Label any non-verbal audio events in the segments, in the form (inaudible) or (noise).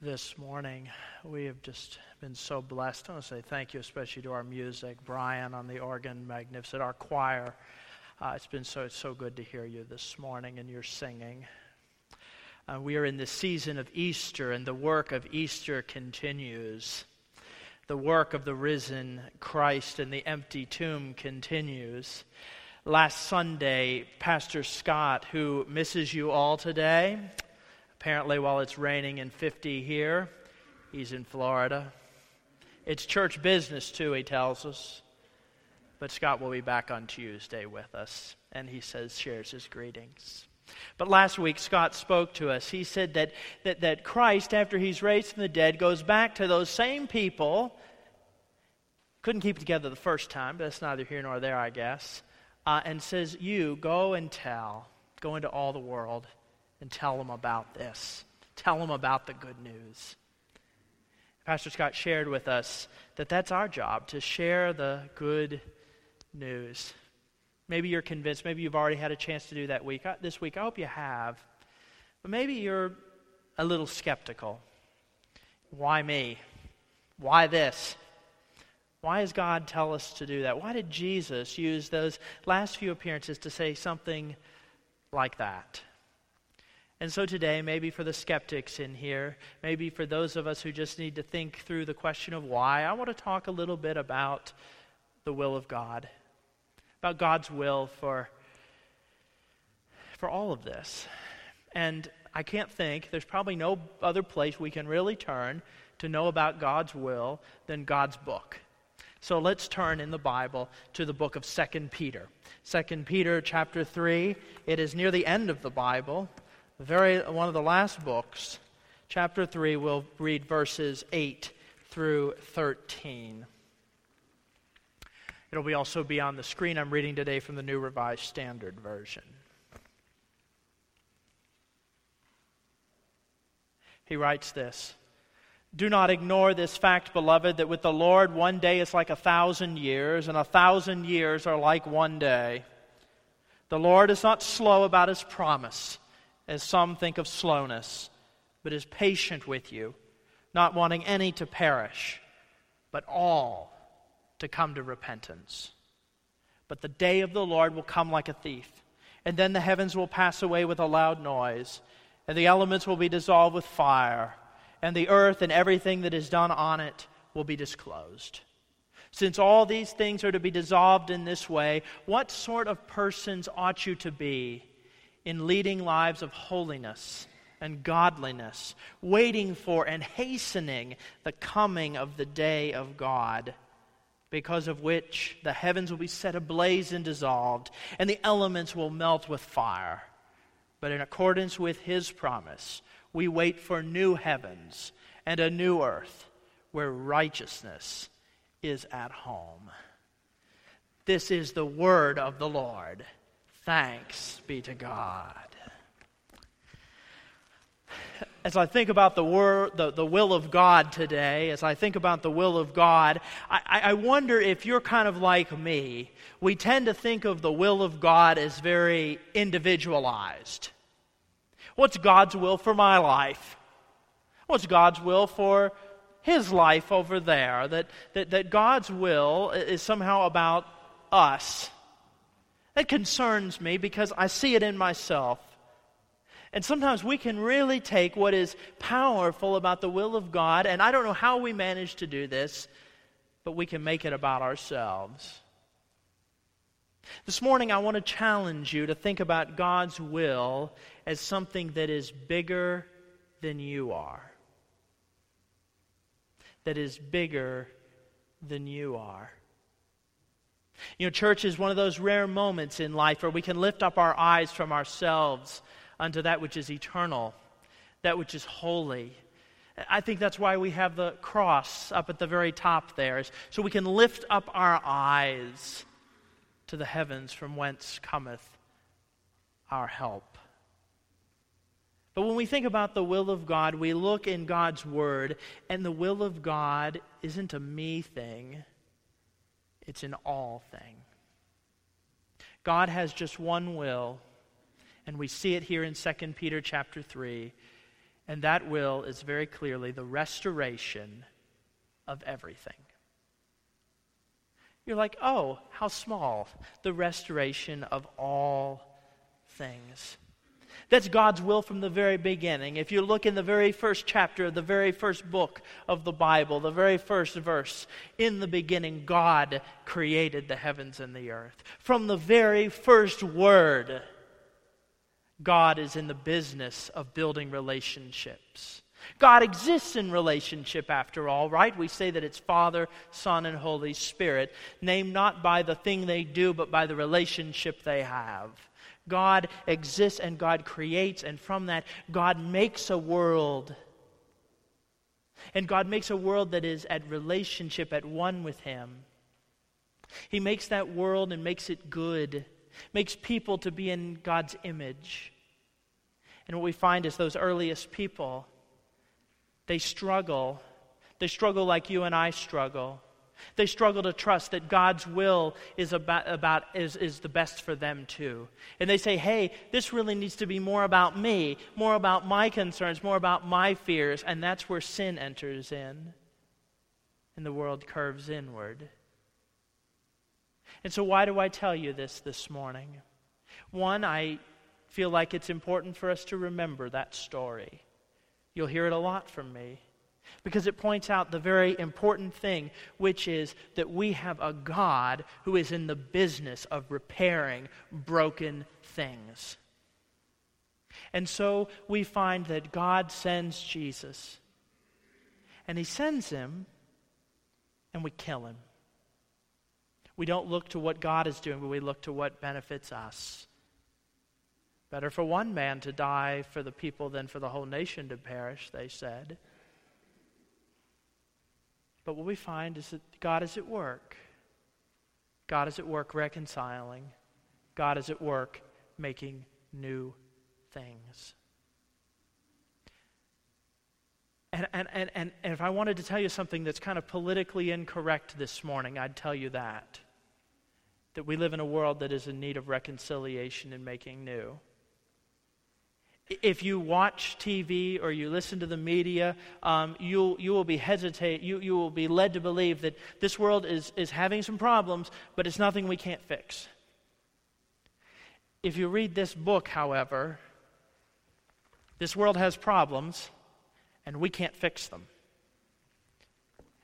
this morning. We have just been so blessed. I want to say thank you, especially to our music, Brian on the organ, magnificent, our choir. Uh, it's been so so good to hear you this morning and your singing. Uh, we are in the season of Easter, and the work of Easter continues. The work of the risen Christ in the empty tomb continues. Last Sunday, Pastor Scott, who misses you all today, Apparently, while it's raining in 50 here, he's in Florida. It's church business, too, he tells us. But Scott will be back on Tuesday with us, and he says, shares his greetings. But last week, Scott spoke to us. He said that, that, that Christ, after he's raised from the dead, goes back to those same people. Couldn't keep it together the first time, but that's neither here nor there, I guess. Uh, and says, You go and tell, go into all the world and tell them about this. Tell them about the good news. Pastor Scott shared with us that that's our job to share the good news. Maybe you're convinced, maybe you've already had a chance to do that week. This week, I hope you have. But maybe you're a little skeptical. Why me? Why this? Why does God tell us to do that? Why did Jesus use those last few appearances to say something like that? And so today, maybe for the skeptics in here, maybe for those of us who just need to think through the question of why, I want to talk a little bit about the will of God, about God's will for, for all of this. And I can't think, there's probably no other place we can really turn to know about God's will than God's book. So let's turn in the Bible to the book of 2 Peter. 2 Peter chapter 3, it is near the end of the Bible very one of the last books, chapter 3, we'll read verses 8 through 13. It'll be also be on the screen. I'm reading today from the New Revised Standard Version. He writes this Do not ignore this fact, beloved, that with the Lord one day is like a thousand years, and a thousand years are like one day. The Lord is not slow about his promise as some think of slowness, but is patient with you, not wanting any to perish, but all to come to repentance. But the day of the Lord will come like a thief, and then the heavens will pass away with a loud noise, and the elements will be dissolved with fire, and the earth and everything that is done on it will be disclosed. Since all these things are to be dissolved in this way, what sort of persons ought you to be? In leading lives of holiness and godliness, waiting for and hastening the coming of the day of God, because of which the heavens will be set ablaze and dissolved, and the elements will melt with fire. But in accordance with his promise, we wait for new heavens and a new earth where righteousness is at home. This is the word of the Lord. Thanks be to God. As I think about the, word, the, the will of God today, as I think about the will of God, I, I wonder if you're kind of like me. We tend to think of the will of God as very individualized. What's God's will for my life? What's God's will for his life over there? That, that, that God's will is somehow about us. That concerns me because I see it in myself. And sometimes we can really take what is powerful about the will of God, and I don't know how we manage to do this, but we can make it about ourselves. This morning, I want to challenge you to think about God's will as something that is bigger than you are. That is bigger than you are. You know, church is one of those rare moments in life where we can lift up our eyes from ourselves unto that which is eternal, that which is holy. I think that's why we have the cross up at the very top there, so we can lift up our eyes to the heavens from whence cometh our help. But when we think about the will of God, we look in God's Word, and the will of God isn't a me thing. It's an all thing. God has just one will, and we see it here in 2 Peter chapter 3. And that will is very clearly the restoration of everything. You're like, oh, how small. The restoration of all things. That's God's will from the very beginning. If you look in the very first chapter of the very first book of the Bible, the very first verse, in the beginning, God created the heavens and the earth. From the very first word, God is in the business of building relationships. God exists in relationship after all, right? We say that it's Father, Son, and Holy Spirit, named not by the thing they do, but by the relationship they have. God exists and God creates, and from that, God makes a world. And God makes a world that is at relationship, at one with Him. He makes that world and makes it good, makes people to be in God's image. And what we find is those earliest people, they struggle. They struggle like you and I struggle. They struggle to trust that God's will is, about, about, is, is the best for them too. And they say, hey, this really needs to be more about me, more about my concerns, more about my fears. And that's where sin enters in, and the world curves inward. And so, why do I tell you this this morning? One, I feel like it's important for us to remember that story. You'll hear it a lot from me because it points out the very important thing, which is that we have a God who is in the business of repairing broken things. And so we find that God sends Jesus, and He sends Him, and we kill Him. We don't look to what God is doing, but we look to what benefits us. Better for one man to die for the people than for the whole nation to perish, they said. But what we find is that God is at work. God is at work reconciling. God is at work making new things. And, and, and, and, if I wanted to tell you something that's kind of politically incorrect this morning, I'd tell you that. That we live in a world that is in need of reconciliation and making new if you watch TV or you listen to the media, um, you'll, you will be hesitate, you, you will be led to believe that this world is, is having some problems, but it's nothing we can't fix. If you read this book, however, this world has problems, and we can't fix them.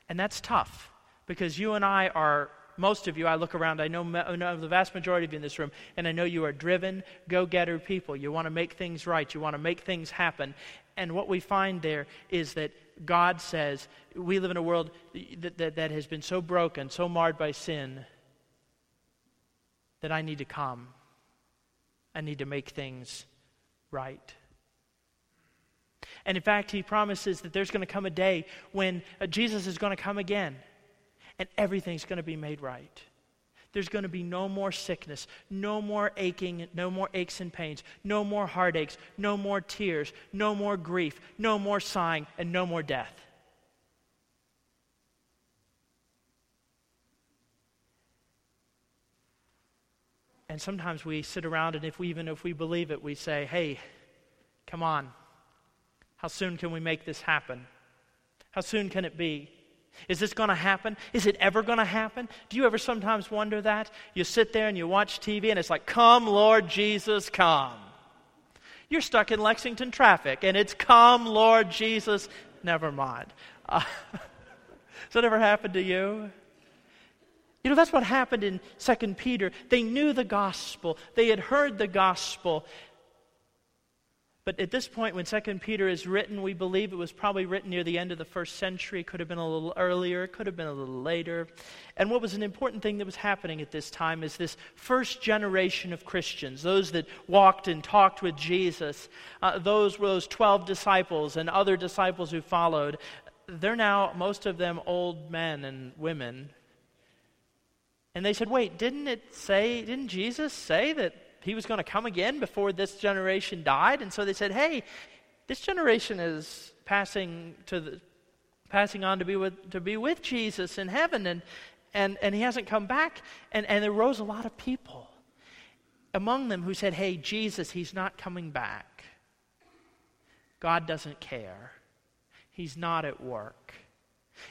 And that's tough because you and I are most of you, I look around, I know, I know the vast majority of you in this room, and I know you are driven, go getter people. You want to make things right, you want to make things happen. And what we find there is that God says we live in a world that, that, that has been so broken, so marred by sin, that I need to come. I need to make things right. And in fact, he promises that there's going to come a day when uh, Jesus is going to come again and everything's going to be made right. There's going to be no more sickness, no more aching, no more aches and pains, no more heartaches, no more tears, no more grief, no more sighing, and no more death. And sometimes we sit around, and if we, even if we believe it, we say, hey, come on. How soon can we make this happen? How soon can it be? Is this going to happen? Is it ever going to happen? Do you ever sometimes wonder that? You sit there and you watch TV and it's like, Come, Lord Jesus, come. You're stuck in Lexington traffic and it's, Come, Lord Jesus. Never mind. Uh, (laughs) has that ever happened to you? You know, that's what happened in 2 Peter. They knew the gospel, they had heard the gospel, but at this point, when 2 Peter is written, we believe it was probably written near the end of the first century. Could have been a little earlier, it could have been a little later. And what was an important thing that was happening at this time is this first generation of Christians, those that walked and talked with Jesus, uh, those were those 12 disciples and other disciples who followed. They're now, most of them, old men and women. And they said, wait, didn't it say, didn't Jesus say that he was going to come again before this generation died. And so they said, hey, this generation is passing to the passing on to be with to be with Jesus in heaven and and, and he hasn't come back. And, and there rose a lot of people among them who said, Hey, Jesus, he's not coming back. God doesn't care. He's not at work.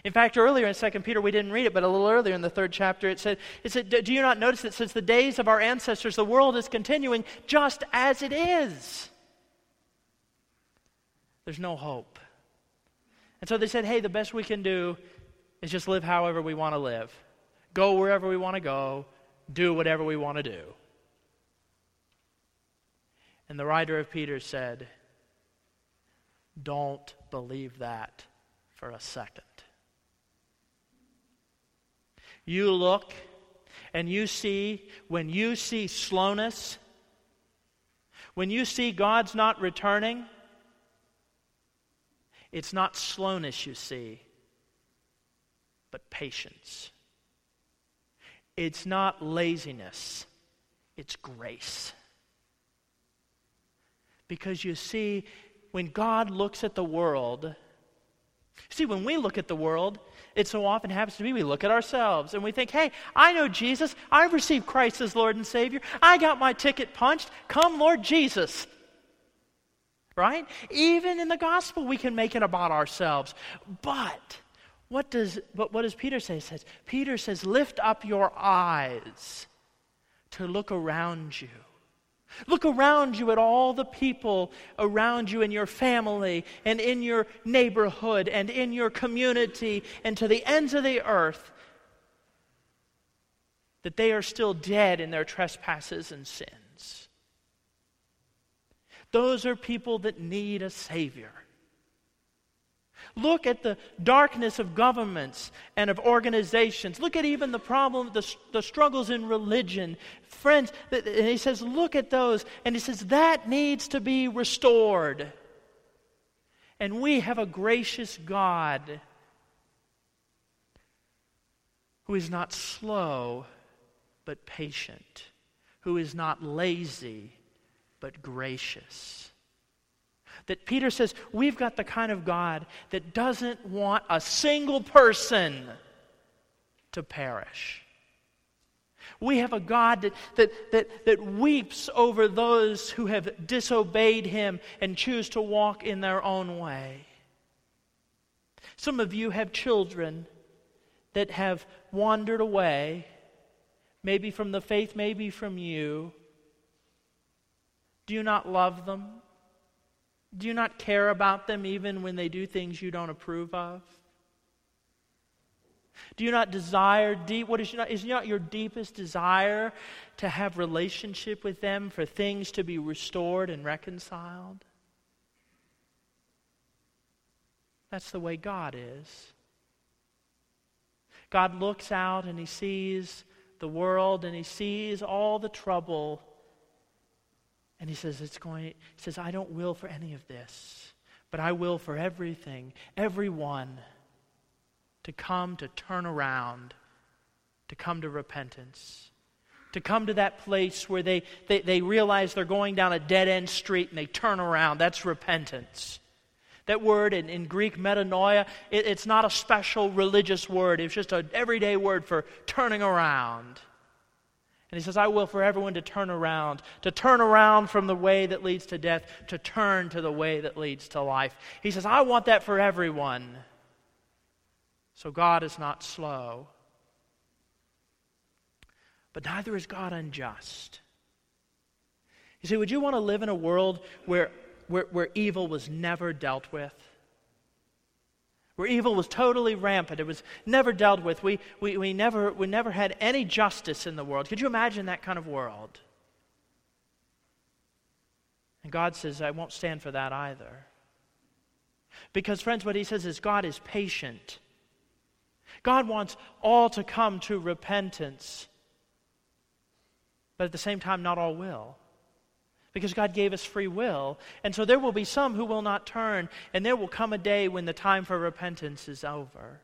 In fact, earlier in 2 Peter, we didn't read it, but a little earlier in the third chapter, it said, it said Do you not notice that since the days of our ancestors, the world is continuing just as it is? There's no hope. And so they said, Hey, the best we can do is just live however we want to live, go wherever we want to go, do whatever we want to do. And the writer of Peter said, Don't believe that for a second. You look and you see, when you see slowness, when you see God's not returning, it's not slowness you see, but patience. It's not laziness, it's grace. Because you see, when God looks at the world, see, when we look at the world, it so often happens to be we look at ourselves and we think, hey, I know Jesus. I've received Christ as Lord and Savior. I got my ticket punched. Come, Lord Jesus. Right? Even in the gospel, we can make it about ourselves. But what does, but what does Peter say? He says, Peter says, lift up your eyes to look around you. Look around you at all the people around you in your family and in your neighborhood and in your community and to the ends of the earth that they are still dead in their trespasses and sins. Those are people that need a Savior. Look at the darkness of governments and of organizations. Look at even the problem, the, the struggles in religion. Friends, and he says, look at those. And he says, that needs to be restored. And we have a gracious God who is not slow, but patient, who is not lazy, but gracious. That Peter says, we've got the kind of God that doesn't want a single person to perish. We have a God that, that, that, that weeps over those who have disobeyed him and choose to walk in their own way. Some of you have children that have wandered away, maybe from the faith, maybe from you. Do you not love them? Do you not care about them even when they do things you don't approve of? Do you not desire deep what is not is not your deepest desire to have relationship with them for things to be restored and reconciled? That's the way God is. God looks out and he sees the world and he sees all the trouble and he says, it's going, he says, I don't will for any of this, but I will for everything, everyone to come to turn around, to come to repentance, to come to that place where they, they, they realize they're going down a dead end street and they turn around. That's repentance. That word in, in Greek, metanoia, it, it's not a special religious word. It's just an everyday word for turning around. And he says, I will for everyone to turn around, to turn around from the way that leads to death, to turn to the way that leads to life. He says, I want that for everyone. So God is not slow. But neither is God unjust. You see, would you want to live in a world where, where, where evil was never dealt with? Where evil was totally rampant. It was never dealt with. We, we, we, never, we never had any justice in the world. Could you imagine that kind of world? And God says, I won't stand for that either. Because, friends, what he says is God is patient. God wants all to come to repentance, but at the same time, not all will because God gave us free will. And so there will be some who will not turn, and there will come a day when the time for repentance is over.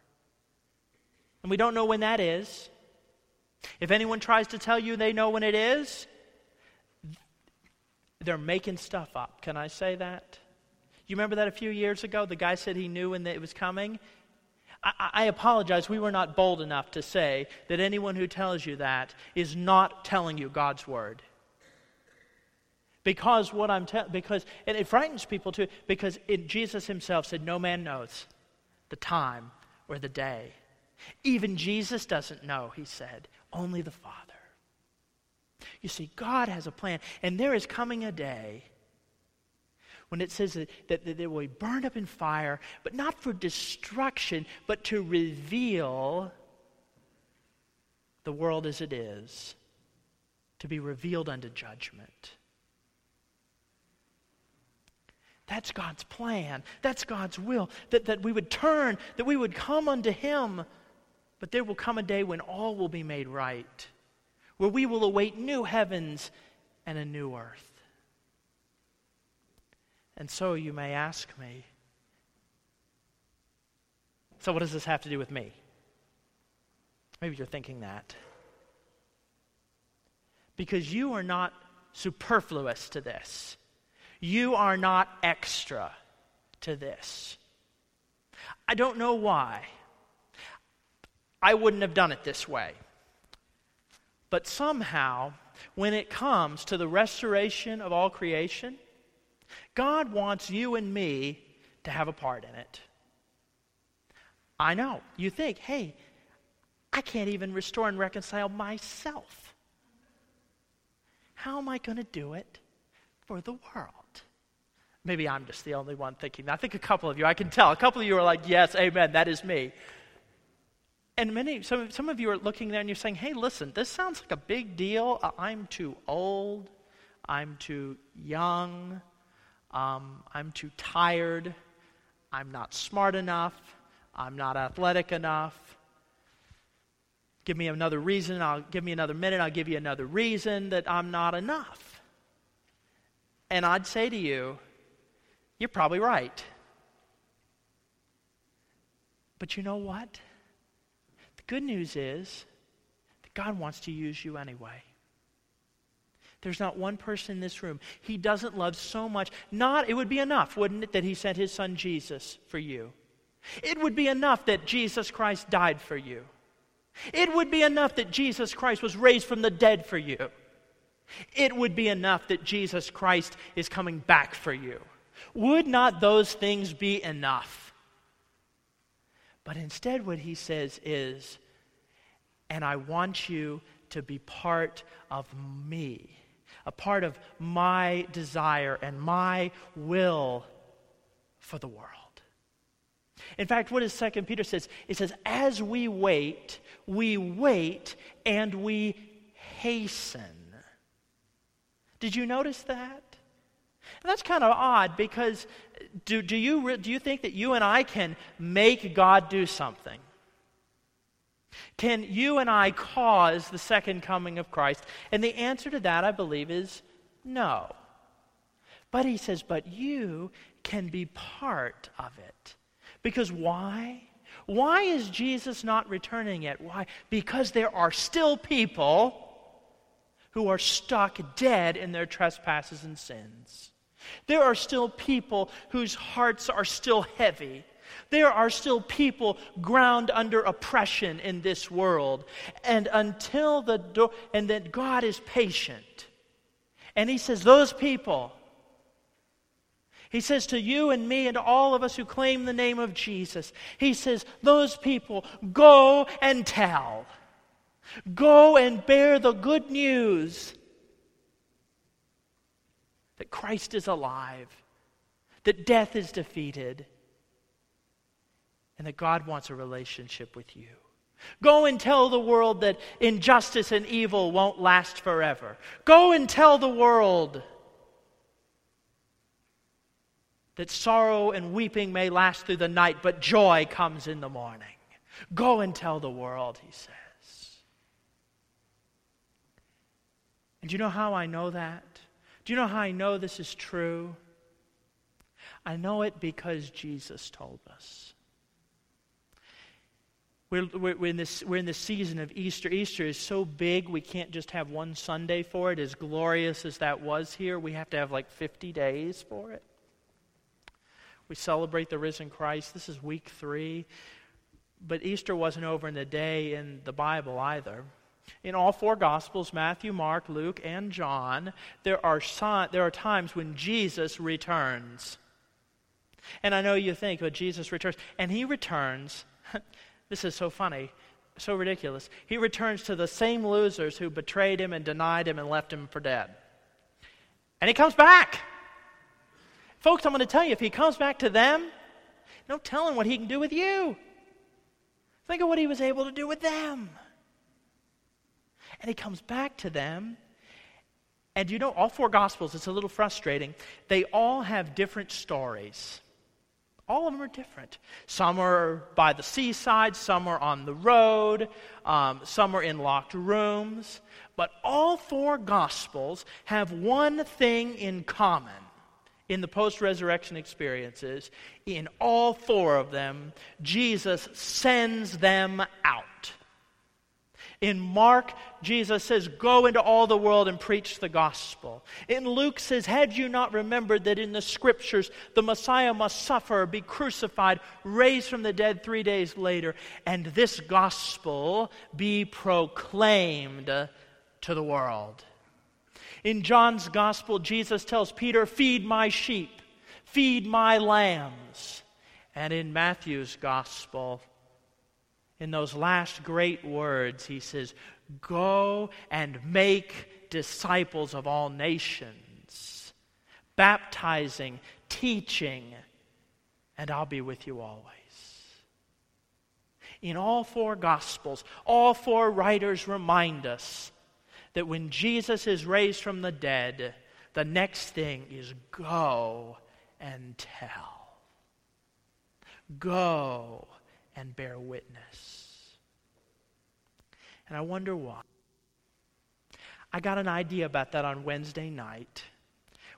And we don't know when that is. If anyone tries to tell you they know when it is, they're making stuff up. Can I say that? You remember that a few years ago? The guy said he knew when it was coming. I, I, apologize, we were not bold enough to say that anyone who tells you that is not telling you God's word Because what I'm telling, because, and it frightens people too, because it, Jesus himself said, No man knows the time or the day. Even Jesus doesn't know, he said, only the Father. You see, God has a plan, and there is coming a day when it says that, that, that they will be burned up in fire, but not for destruction, but to reveal the world as it is, to be revealed unto judgment. That's God's plan. That's God's will. That, that we would turn, that we would come unto Him. But there will come a day when all will be made right, where we will await new heavens and a new earth. And so you may ask me, so what does this have to do with me? Maybe you're thinking that. Because you are not superfluous to this. You are not extra to this. I don't know why. I wouldn't have done it this way. But somehow, when it comes to the restoration of all creation, God wants you and me to have a part in it. I know. You think, hey, I can't even restore and reconcile myself. How am I going to do it for the world? Maybe I'm just the only one thinking that. I think a couple of you, I can tell, a couple of you are like, yes, amen, that is me. And many, some, some of you are looking there and you're saying, hey, listen, this sounds like a big deal. I'm too old. I'm too young. Um, I'm too tired. I'm not smart enough. I'm not athletic enough. Give me another reason. I'll give me another minute. I'll give you another reason that I'm not enough. And I'd say to you, you're probably right. But you know what? The good news is that God wants to use you anyway. There's not one person in this room he doesn't love so much. Not, it would be enough, wouldn't it, that he sent his son Jesus for you? It would be enough that Jesus Christ died for you. It would be enough that Jesus Christ was raised from the dead for you. It would be enough that Jesus Christ is coming back for you. Would not those things be enough? But instead, what he says is, and I want you to be part of me a part of my desire and my will for the world. In fact, what does Second Peter says? It says, as we wait, we wait and we hasten. Did you notice that? And that's kind of odd because do, do, you, do you think that you and I can make God do something? Can you and I cause the second coming of Christ? And the answer to that, I believe, is no. But he says, but you can be part of it. Because why? Why is Jesus not returning yet? Why? Because there are still people who are stuck dead in their trespasses and sins. There are still people whose hearts are still heavy there are still people ground under oppression in this world. And until the door, and that God is patient. And He says, those people, He says to you and me and to all of us who claim the name of Jesus, He says, those people, go and tell. Go and bear the good news that Christ is alive, that death is defeated and that God wants a relationship with you. Go and tell the world that injustice and evil won't last forever. Go and tell the world that sorrow and weeping may last through the night, but joy comes in the morning. Go and tell the world, he says. And you know how I know that? Do you know how I know this is true? I know it because Jesus told us. We're, we're, in this, we're in this season of Easter. Easter is so big, we can't just have one Sunday for it. As glorious as that was here, we have to have like 50 days for it. We celebrate the risen Christ. This is week three. But Easter wasn't over in a day in the Bible either. In all four Gospels, Matthew, Mark, Luke, and John, there are, there are times when Jesus returns. And I know you think, but Jesus returns. And he returns, (laughs) this is so funny, so ridiculous. He returns to the same losers who betrayed him and denied him and left him for dead. And he comes back. Folks, I'm going to tell you, if he comes back to them, no telling what he can do with you. Think of what he was able to do with them. And he comes back to them. And you know, all four Gospels, it's a little frustrating. They all have different stories. All of them are different. Some are by the seaside, some are on the road, um, some are in locked rooms. But all four Gospels have one thing in common in the post resurrection experiences. In all four of them, Jesus sends them out. In Mark, Jesus says, Go into all the world and preach the gospel. In Luke says, Had you not remembered that in the scriptures the Messiah must suffer, be crucified, raised from the dead three days later, and this gospel be proclaimed to the world? In John's gospel, Jesus tells Peter, Feed my sheep, feed my lambs. And in Matthew's gospel, in those last great words, he says, Go and make disciples of all nations, baptizing, teaching, and I'll be with you always. In all four Gospels, all four writers remind us that when Jesus is raised from the dead, the next thing is go and tell. Go and bear witness. And I wonder why. I got an idea about that on Wednesday night.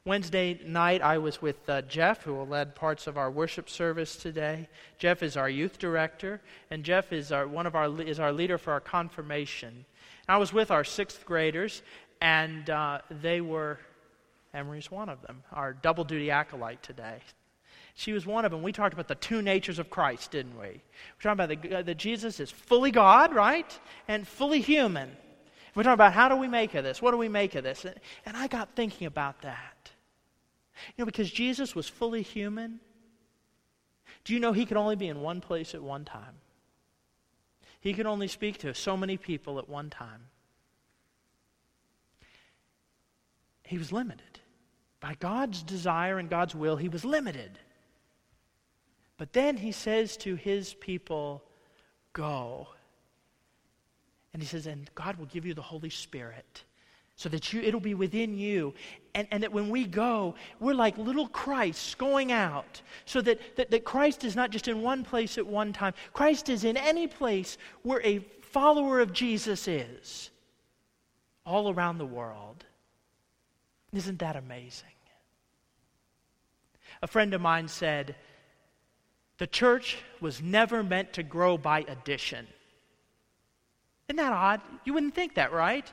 Wednesday night, I was with uh, Jeff, who will lead parts of our worship service today. Jeff is our youth director, and Jeff is our, one of our is our leader for our confirmation. I was with our sixth graders, and uh, they were Emery's one of them, our double duty acolyte today. She was one of them. We talked about the two natures of Christ, didn't we? We're talking about the, uh, that Jesus is fully God, right? And fully human. We're talking about how do we make of this? What do we make of this? And I got thinking about that. You know, because Jesus was fully human, do you know he could only be in one place at one time? He could only speak to so many people at one time. He was limited. By God's desire and God's will, he was limited. But then he says to his people, Go. And he says, And God will give you the Holy Spirit so that you, it'll be within you. And, and that when we go, we're like little Christs going out. So that, that, that Christ is not just in one place at one time, Christ is in any place where a follower of Jesus is, all around the world. Isn't that amazing? A friend of mine said, the church was never meant to grow by addition. Isn't that odd? You wouldn't think that, right?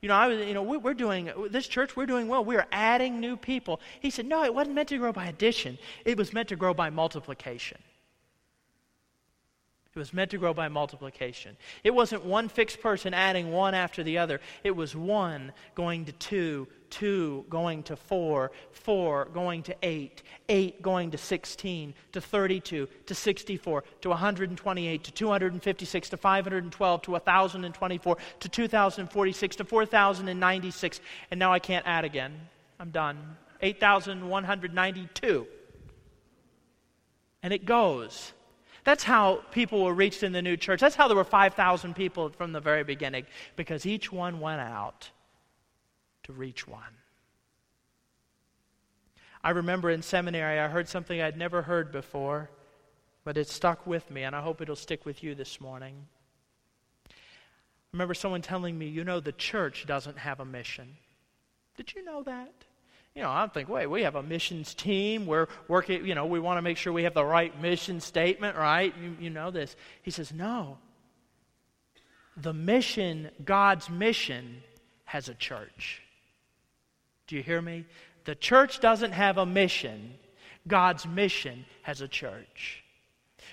You know, I was, you know, we're doing this church. We're doing well. We're adding new people. He said, no, it wasn't meant to grow by addition. It was meant to grow by multiplication. It was meant to grow by multiplication. It wasn't one fixed person adding one after the other. It was one going to two, two going to four, four going to eight, eight going to 16, to 32, to 64, to 128, to 256, to 512, to 1,024, to 2,046, to 4,096. And now I can't add again. I'm done. 8,192. And it goes. That's how people were reached in the new church. That's how there were 5,000 people from the very beginning, because each one went out to reach one. I remember in seminary, I heard something I'd never heard before, but it stuck with me, and I hope it'll stick with you this morning. I remember someone telling me, you know, the church doesn't have a mission. Did you know that? You know, I think, wait, we have a missions team. We're working, you know, we want to make sure we have the right mission statement, right? You, you know this. He says, no. The mission, God's mission, has a church. Do you hear me? The church doesn't have a mission, God's mission has a church.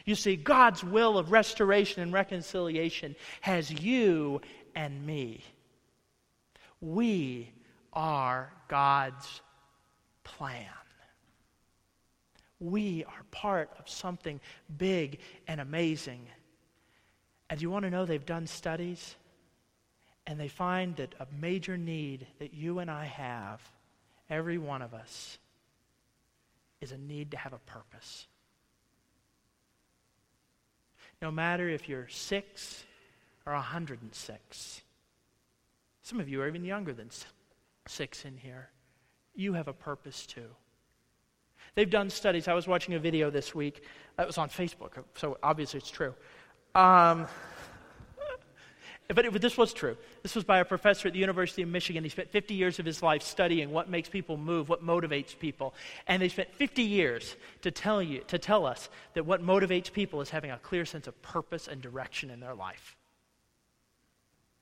You see, God's will of restoration and reconciliation has you and me. We are God's plan. We are part of something big and amazing. And you want to know they've done studies? And they find that a major need that you and I have, every one of us, is a need to have a purpose. No matter if you're six or 106, some of you are even younger than six in here, you have a purpose too. They've done studies. I was watching a video this week. That was on Facebook, so obviously it's true. Um, but it, this was true. This was by a professor at the University of Michigan. He spent 50 years of his life studying what makes people move, what motivates people. And they spent 50 years to tell you, to tell us that what motivates people is having a clear sense of purpose and direction in their life.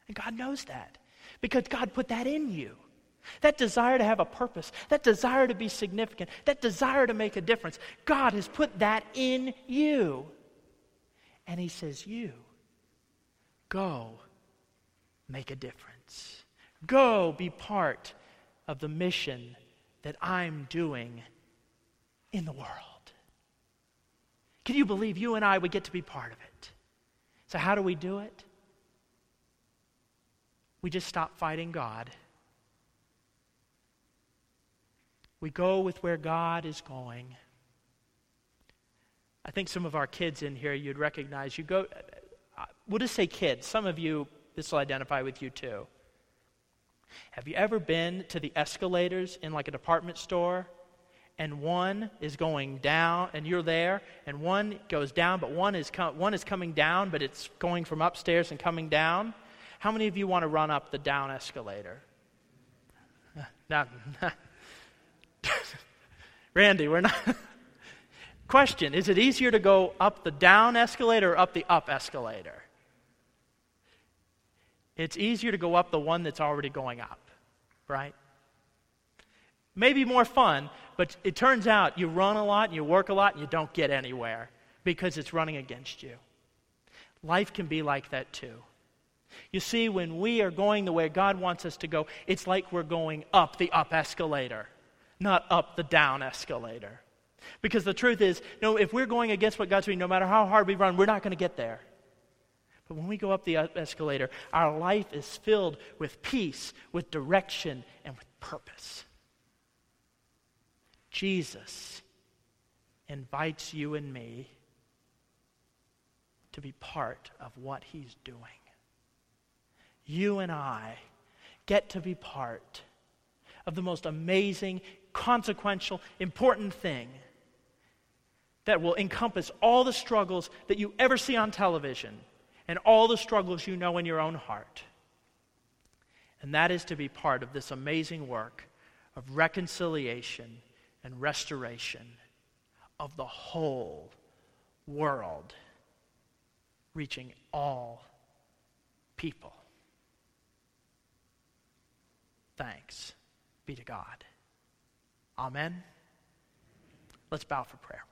And God knows that because God put that in you. That desire to have a purpose, that desire to be significant, that desire to make a difference. God has put that in you. And He says, You go make a difference. Go be part of the mission that I'm doing in the world. Can you believe you and I would get to be part of it? So, how do we do it? We just stop fighting God. We go with where God is going. I think some of our kids in here you'd recognize. You go, uh, we'll just say kids. Some of you this will identify with you too. Have you ever been to the escalators in like a department store and one is going down and you're there and one goes down but one is com- one is coming down but it's going from upstairs and coming down? How many of you want to run up the down escalator? (laughs) Not, (laughs) Randy, we're not (laughs) Question, is it easier to go up the down escalator or up the up escalator? It's easier to go up the one that's already going up, right? Maybe more fun, but it turns out you run a lot and you work a lot and you don't get anywhere because it's running against you. Life can be like that too. You see, when we are going the way God wants us to go, it's like we're going up the up escalator, not up the down escalator. Because the truth is, know, if we're going against what God's doing, no matter how hard we run, we're not going to get there. But when we go up the escalator, our life is filled with peace, with direction, and with purpose. Jesus invites you and me to be part of what he's doing. You and I get to be part of the most amazing, consequential, important thing that will encompass all the struggles that you ever see on television and all the struggles you know in your own heart. And that is to be part of this amazing work of reconciliation and restoration of the whole world, reaching all people. Thanks be to God. Amen. Let's bow for prayer.